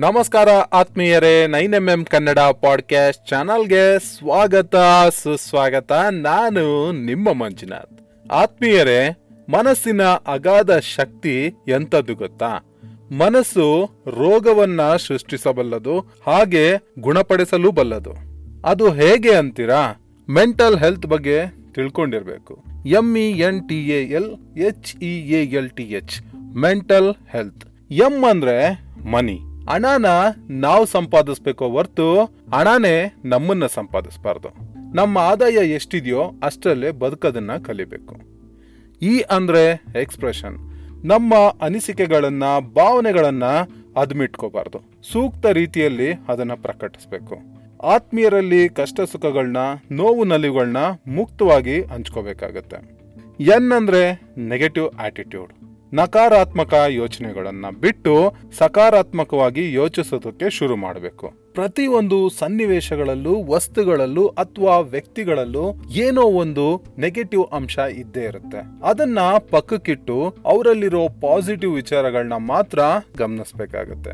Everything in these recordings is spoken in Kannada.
ನಮಸ್ಕಾರ ಆತ್ಮೀಯರೇ, nine M M Kannada podcast ಚಾನಲ್ಗೆ ಸ್ವಾಗತ, ಸುಸ್ವಾಗತ. ನಾನು ನಿಮ್ಮ ಮಂಜುನಾಥ್. ಆತ್ಮೀಯರೇ, ಮನಸ್ಸಿನ ಅಗಾಧ ಶಕ್ತಿ ಎಂಥದ್ದು ಗೊತ್ತಾ? ಮನಸ್ಸು ರೋಗವನ್ನ ಸೃಷ್ಟಿಸಬಲ್ಲದು, ಹಾಗೆ ಗುಣಪಡಿಸಲು ಬಲ್ಲದು ಅದು ಹೇಗೆ ಅಂತೀರಾ? ಮೆಂಟಲ್ ಹೆಲ್ತ್ ಬಗ್ಗೆ ತಿಳ್ಕೊಂಡಿರ್ಬೇಕು. M E N T A L H E L T H mental health M ಅಂದ್ರೆ ಮನಿ. ಹಣನ ನಾವು ಸಂಪಾದಿಸ್ಬೇಕು ಹೊರ್ತು ಹಣನೇ ನಮ್ಮನ್ನ ಸಂಪಾದಿಸ್ಬಾರ್ದು. ನಮ್ಮ ಆದಾಯ ಎಷ್ಟಿದೆಯೋ ಅಷ್ಟರಲ್ಲೇ ಬದುಕೋದನ್ನ ಕಲಿಬೇಕು. ಈ ಅಂದ್ರೆ ಎಕ್ಸ್ಪ್ರೆಷನ್ ನಮ್ಮ ಅನಿಸಿಕೆಗಳನ್ನ, ಭಾವನೆಗಳನ್ನ ಅದ್ಮಿಟ್ಕೋಬಾರ್ದು. ಸೂಕ್ತ ರೀತಿಯಲ್ಲಿ ಅದನ್ನ ಪ್ರಕಟಿಸ್ಬೇಕು. ಆತ್ಮೀಯರಲ್ಲಿ ಕಷ್ಟ ಸುಖಗಳನ್ನ ನೋವು ನಲಿವುಗಳನ್ನ ಮುಕ್ತವಾಗಿ ಹಂಚ್ಕೋಬೇಕಾಗತ್ತೆ. ಎನ್ ಅಂದ್ರೆ ನೆಗೆಟಿವ್ ಆಟಿಟ್ಯೂಡ್ ನಕಾರಾತ್ಮಕ ಯೋಚನೆಗಳನ್ನ ಬಿಟ್ಟು ಸಕಾರಾತ್ಮಕವಾಗಿ ಯೋಚಿಸೋದಕ್ಕೆ ಶುರು ಮಾಡಬೇಕು. ಪ್ರತಿಯೊಂದು ಸನ್ನಿವೇಶಗಳಲ್ಲೂ, ವಸ್ತುಗಳಲ್ಲೂ ಅಥವಾ ವ್ಯಕ್ತಿಗಳಲ್ಲೂ ಏನೋ ಒಂದು ನೆಗೆಟಿವ್ ಅಂಶ ಇದ್ದೇ ಇರುತ್ತೆ. ಅದನ್ನ ಪಕ್ಕಕ್ಕಿಟ್ಟು ಅವರಲ್ಲಿರೋ ಪಾಸಿಟಿವ್ ವಿಚಾರಗಳನ್ನ ಮಾತ್ರ ಗಮನಿಸ್ಬೇಕಾಗತ್ತೆ.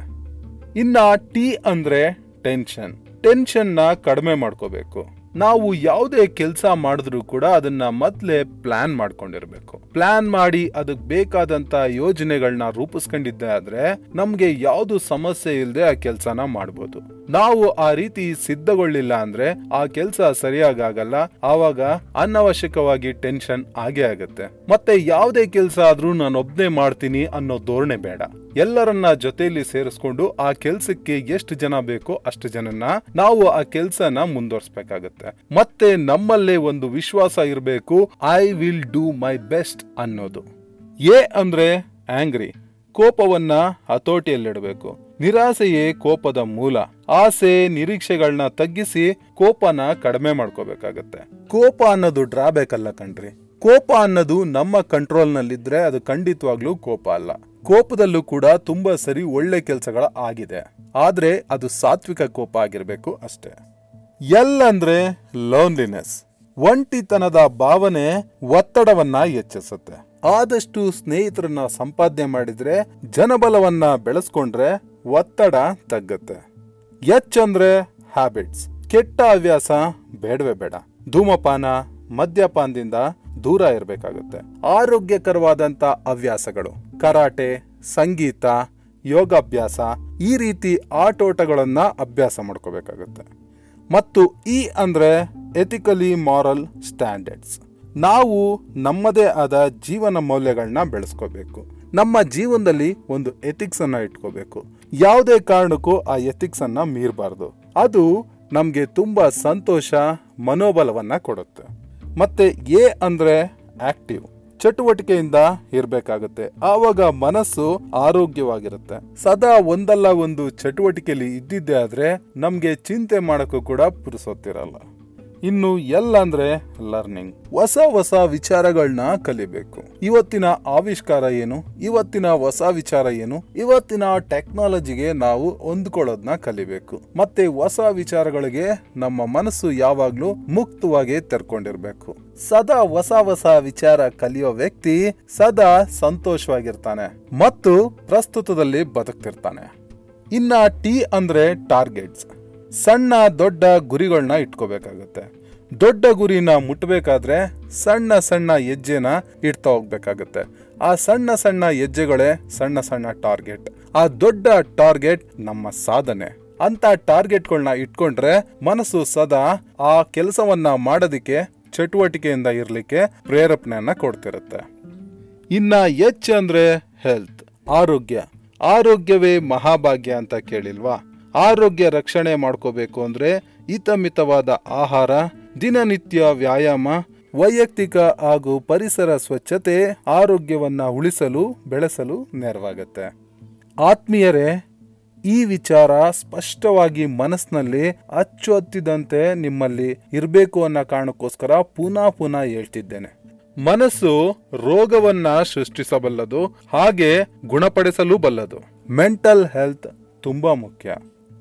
ಇನ್ನ ಟಿ ಅಂದ್ರೆ ಟೆನ್ಷನ್ ಟೆನ್ಷನ್ನ ಕಡಿಮೆ ಮಾಡ್ಕೋಬೇಕು. ನಾವು ಯಾವುದೇ ಕೆಲಸ ಮಾಡಿದ್ರೂ ಕೂಡ ಅದನ್ನ ಮೊದಲೇ ಪ್ಲಾನ್ ಮಾಡ್ಕೊಂಡಿರ್ಬೇಕು. ಪ್ಲಾನ್ ಮಾಡಿ ಅದಕ್ಕೆ ಬೇಕಾದಂತ ಯೋಜನೆಗಳನ್ನ ರೂಪಿಸ್ಕೊಂಡಿದ್ದೆ ಆದ್ರೆ ನಮ್ಗೆ ಯಾವ್ದು ಸಮಸ್ಯೆ ಇಲ್ಲದೆ ಆ ಕೆಲಸನ ಮಾಡ್ಬೋದು. ನಾವು ಆ ರೀತಿ ಸಿದ್ಧಗೊಳ್ಳಿಲ್ಲ ಅಂದ್ರೆ ಆ ಕೆಲಸ ಸರಿಯಾಗಲ್ಲ ಆವಾಗ ಅನವಶ್ಯಕವಾಗಿ ಟೆನ್ಷನ್ ಆಗೇ ಆಗುತ್ತೆ. ಮತ್ತೆ ಯಾವುದೇ ಕೆಲಸ ಆದ್ರೂ ನಾನು ಒಬ್ನೇ ಮಾಡ್ತೀನಿ ಅನ್ನೋ ಧೋರಣೆ ಬೇಡ. ಎಲ್ಲರನ್ನ ಜೊತೆಯಲ್ಲಿ ಸೇರಿಸ್ಕೊಂಡು ಆ ಕೆಲ್ಸಕ್ಕೆ ಎಷ್ಟು ಜನ ಬೇಕೋ ಅಷ್ಟು ಜನನ್ನ ನಾವು ಆ ಕೆಲ್ಸನ ಮುಂದುವರ್ಸ್ಬೇಕಾಗತ್ತೆ. ಮತ್ತೆ ನಮ್ಮಲ್ಲೇ ಒಂದು ವಿಶ್ವಾಸ ಇರಬೇಕು I will do my best ಅನ್ನೋದು. ಎ ಅಂದ್ರೆ ಆಂಗ್ರಿ, ಕೋಪವನ್ನ ಹತೋಟಿಯಲ್ಲಿಡಬೇಕು. ನಿರಾಸೆಯೇ ಕೋಪದ ಮೂಲ. ಆಸೆ ನಿರೀಕ್ಷೆಗಳನ್ನ ತಗ್ಗಿಸಿ ಕೋಪನ ಕಡಿಮೆ ಮಾಡ್ಕೋಬೇಕಾಗತ್ತೆ. ಕೋಪ ಅನ್ನೋದು ಡ್ರಾಬ್ಯಾಕ್ ಅಲ್ಲ ಕಣ್ರಿ. ಕೋಪ ಅನ್ನೋದು ನಮ್ಮ ಕಂಟ್ರೋಲ್ ನಲ್ಲಿದ್ರೆ ಅದು ಖಂಡಿತವಾಗ್ಲೂ ಕೋಪ ಅಲ್ಲ. ಕೋಪದಲ್ಲೂ ಕೂಡ ತುಂಬಾ ಸರಿ ಒಳ್ಳೆ ಕೆಲಸಗಳ ಆಗಿದೆ. ಆದ್ರೆ ಅದು ಸಾತ್ವಿಕ ಕೋಪ ಆಗಿರಬೇಕು ಅಷ್ಟೇ. ಎಲ್ ಅಂದ್ರೆ ಲೋನ್ಲಿನೆಸ್. ಒಂಟಿತನದ ಭಾವನೆ ಒತ್ತಡವನ್ನ ಹೆಚ್ಚಿಸುತ್ತೆ. ಆದಷ್ಟು ಸ್ನೇಹಿತರನ್ನ ಸಂಪಾದನೆ ಮಾಡಿದ್ರೆ, ಜನಬಲವನ್ನ ಬೆಳೆಸ್ಕೊಂಡ್ರೆ ಒತ್ತಡ ತಗ್ಗತ್ತೆ. ಎಚ್ ಅಂದ್ರೆ ಹ್ಯಾಬಿಟ್ಸ್ ಕೆಟ್ಟ ಹವ್ಯಾಸ ಬೇಡವೇ ಬೇಡ. ಧೂಮಪಾನ ಮದ್ಯಪಾನದಿಂದ ದೂರ ಇರಬೇಕಾಗುತ್ತೆ. ಆರೋಗ್ಯಕರವಾದಂತ ಹವ್ಯಾಸಗಳು. ಕರಾಟೆ, ಸಂಗೀತ, ಯೋಗಾಭ್ಯಾಸ ಈ ರೀತಿ ಆಟೋಟಗಳನ್ನು ಅಭ್ಯಾಸ ಮಾಡ್ಕೋಬೇಕಾಗುತ್ತೆ. ಮತ್ತು ಈ ಅಂದರೆ ಎಥಿಕಲಿ ಮಾರಲ್ ಸ್ಟ್ಯಾಂಡರ್ಡ್ಸ್ ನಾವು ನಮ್ಮದೇ ಆದ ಜೀವನ ಮೌಲ್ಯಗಳನ್ನ ಬೆಳೆಸ್ಕೋಬೇಕು. ನಮ್ಮ ಜೀವನದಲ್ಲಿ ಒಂದು ಎಥಿಕ್ಸ್ ಅನ್ನ ಇಟ್ಕೋಬೇಕು. ಯಾವುದೇ ಕಾರಣಕ್ಕೂ ಆ ಎಥಿಕ್ಸ್ ಅನ್ನ ಮೀರಬಾರ್ದು. ಅದು ನಮಗೆ ತುಂಬಾ ಸಂತೋಷ, ಮನೋಬಲವನ್ನ ಕೊಡುತ್ತೆ. ಮತ್ತೆ ಎ ಅಂದ್ರೆ ಆಕ್ಟಿವ್ ಚಟುವಟಿಕೆಯಿಂದ ಇರಬೇಕಾಗುತ್ತೆ. ಆವಾಗ ಮನಸ್ಸು ಆರೋಗ್ಯವಾಗಿರುತ್ತೆ. ಸದಾ ಒಂದಲ್ಲ ಒಂದು ಚಟುವಟಿಕೆಯಲ್ಲಿ ಇದ್ದಿದ್ದೆ ಆದ್ರೆ ನಮ್ಗೆ ಚಿಂತೆ ಮಾಡೋಕ್ಕೂ ಕೂಡ ಪುರುಸೊತ್ತಿರಲ್ಲ. ಇನ್ನು ಎಲ್ಲ ಅಂದ್ರೆ ಲರ್ನಿಂಗ್ ಹೊಸ ಹೊಸ ವಿಚಾರಗಳನ್ನ ಕಲಿಬೇಕು. ಇವತ್ತಿನ ಆವಿಷ್ಕಾರ ಏನು? ಇವತ್ತಿನ ಹೊಸ ವಿಚಾರ ಏನು? ಇವತ್ತಿನ ಟೆಕ್ನಾಲಜಿಗೆ ನಾವು ಹೊಂದ್ಕೊಳ್ಳೋದನ್ನ ಕಲಿಬೇಕು. ಮತ್ತೆ ಹೊಸ ವಿಚಾರಗಳಿಗೆ ನಮ್ಮ ಮನಸ್ಸು ಯಾವಾಗ್ಲೂ ಮುಕ್ತವಾಗಿ ತೆರ್ಕೊಂಡಿರ್ಬೇಕು. ಸದಾ ಹೊಸ ಹೊಸ ವಿಚಾರ ಕಲಿಯೋ ವ್ಯಕ್ತಿ ಸದಾ ಸಂತೋಷವಾಗಿರ್ತಾನೆ ಮತ್ತು ಪ್ರಸ್ತುತದಲ್ಲಿ ಬದುಕ್ತಿರ್ತಾನೆ. ಇನ್ನ ಟಿ ಅಂದ್ರೆ ಟಾರ್ಗೆಟ್ಸ್ ಸಣ್ಣ ದೊಡ್ಡ ಗುರಿಗಳನ್ನ ಇಟ್ಕೋಬೇಕಾಗತ್ತೆ. ದೊಡ್ಡ ಗುರಿನ ಮುಟ್ಟಬೇಕಾದ್ರೆ ಸಣ್ಣ ಸಣ್ಣ ಹೆಜ್ಜೆನ ಇಡ್ತಾ ಹೋಗ್ಬೇಕಾಗತ್ತೆ. ಆ ಸಣ್ಣ ಸಣ್ಣ ಹೆಜ್ಜೆಗಳೇ ಸಣ್ಣ ಸಣ್ಣ ಟಾರ್ಗೆಟ್. ಆ ದೊಡ್ಡ ಟಾರ್ಗೆಟ್ ನಮ್ಮ ಸಾಧನೆ. ಅಂತ ಟಾರ್ಗೆಟ್ಗಳನ್ನ ಇಟ್ಕೊಂಡ್ರೆ ಮನಸ್ಸು ಸದಾ ಆ ಕೆಲಸವನ್ನ ಮಾಡೋದಕ್ಕೆ, ಚಟುವಟಿಕೆಯಿಂದ ಇರ್ಲಿಕ್ಕೆ ಪ್ರೇರೇಪಣೆಯನ್ನ ಕೊಡ್ತಿರುತ್ತೆ. ಇನ್ನ ಹೆಚ್ ಅಂದ್ರೆ ಹೆಲ್ತ್ ಆರೋಗ್ಯ. ಆರೋಗ್ಯವೇ ಮಹಾಭಾಗ್ಯ ಅಂತ ಕೇಳಿಲ್ವಾ? ಆರೋಗ್ಯ ರಕ್ಷಣೆ ಮಾಡ್ಕೋಬೇಕು ಅಂದ್ರೆ ಹಿತಮಿತವಾದ ಆಹಾರ, ದಿನನಿತ್ಯ ವ್ಯಾಯಾಮ, ವೈಯಕ್ತಿಕ ಹಾಗೂ ಪರಿಸರ ಸ್ವಚ್ಛತೆ ಆರೋಗ್ಯವನ್ನ ಉಳಿಸಲು, ಬೆಳೆಸಲು ನೆರವಾಗುತ್ತೆ. ಆತ್ಮೀಯರೇ, ಈ ವಿಚಾರ ಸ್ಪಷ್ಟವಾಗಿ ಮನಸ್ಸಿನಲ್ಲಿ ಅಚ್ಚೊತ್ತಿದಂತೆ ನಿಮ್ಮಲ್ಲಿ ಇರಬೇಕು ಅನ್ನೋ ಕಾರಣಕ್ಕೋಸ್ಕರ ಪುನಃ ಪುನಃ ಹೇಳ್ತಿದ್ದೇನೆ. ಮನಸ್ಸು ರೋಗವನ್ನ ಸೃಷ್ಟಿಸಬಲ್ಲದು, ಹಾಗೆ ಗುಣಪಡಿಸಲು ಬಲ್ಲದು. ಮೆಂಟಲ್ ಹೆಲ್ತ್ ತುಂಬಾ ಮುಖ್ಯ.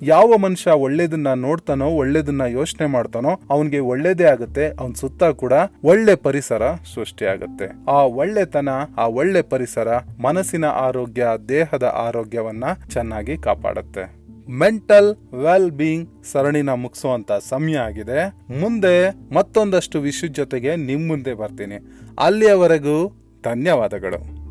ಯಾವ ಮನುಷ್ಯ ಒಳ್ಳೇದನ್ನ ನೋಡ್ತಾನೋ, ಒಳ್ಳೇದನ್ನ ಯೋಚನೆ ಮಾಡ್ತಾನೋ, ಅವನ್ಗೆ ಒಳ್ಳೇದೇ ಆಗುತ್ತೆ, ಅವನ್ ಸುತ್ತ ಕೂಡ ಒಳ್ಳೆ ಪರಿಸರ ಸೃಷ್ಟಿ ಆಗುತ್ತೆ. ಆ ಒಳ್ಳೆತನ, ಆ ಒಳ್ಳೆ ಪರಿಸರ ಮನಸ್ಸಿನ ಆರೋಗ್ಯ, ದೇಹದ ಆರೋಗ್ಯವನ್ನ ಚೆನ್ನಾಗಿ ಕಾಪಾಡುತ್ತೆ. ಮೆಂಟಲ್ ವೆಲ್ ಬೀಯಿಂಗ್ ಸರಣಿನ ಮುಗಿಸುವಂತ ಸಮಯ ಆಗಿದೆ. ಮುಂದೆ ಮತ್ತೊಂದಷ್ಟು ವಿಷಯ ಜೊತೆಗೆ ನಿಮ್ಮ ಮುಂದೆ ಬರ್ತೀನಿ. ಅಲ್ಲಿಯವರೆಗೂ ಧನ್ಯವಾದಗಳು.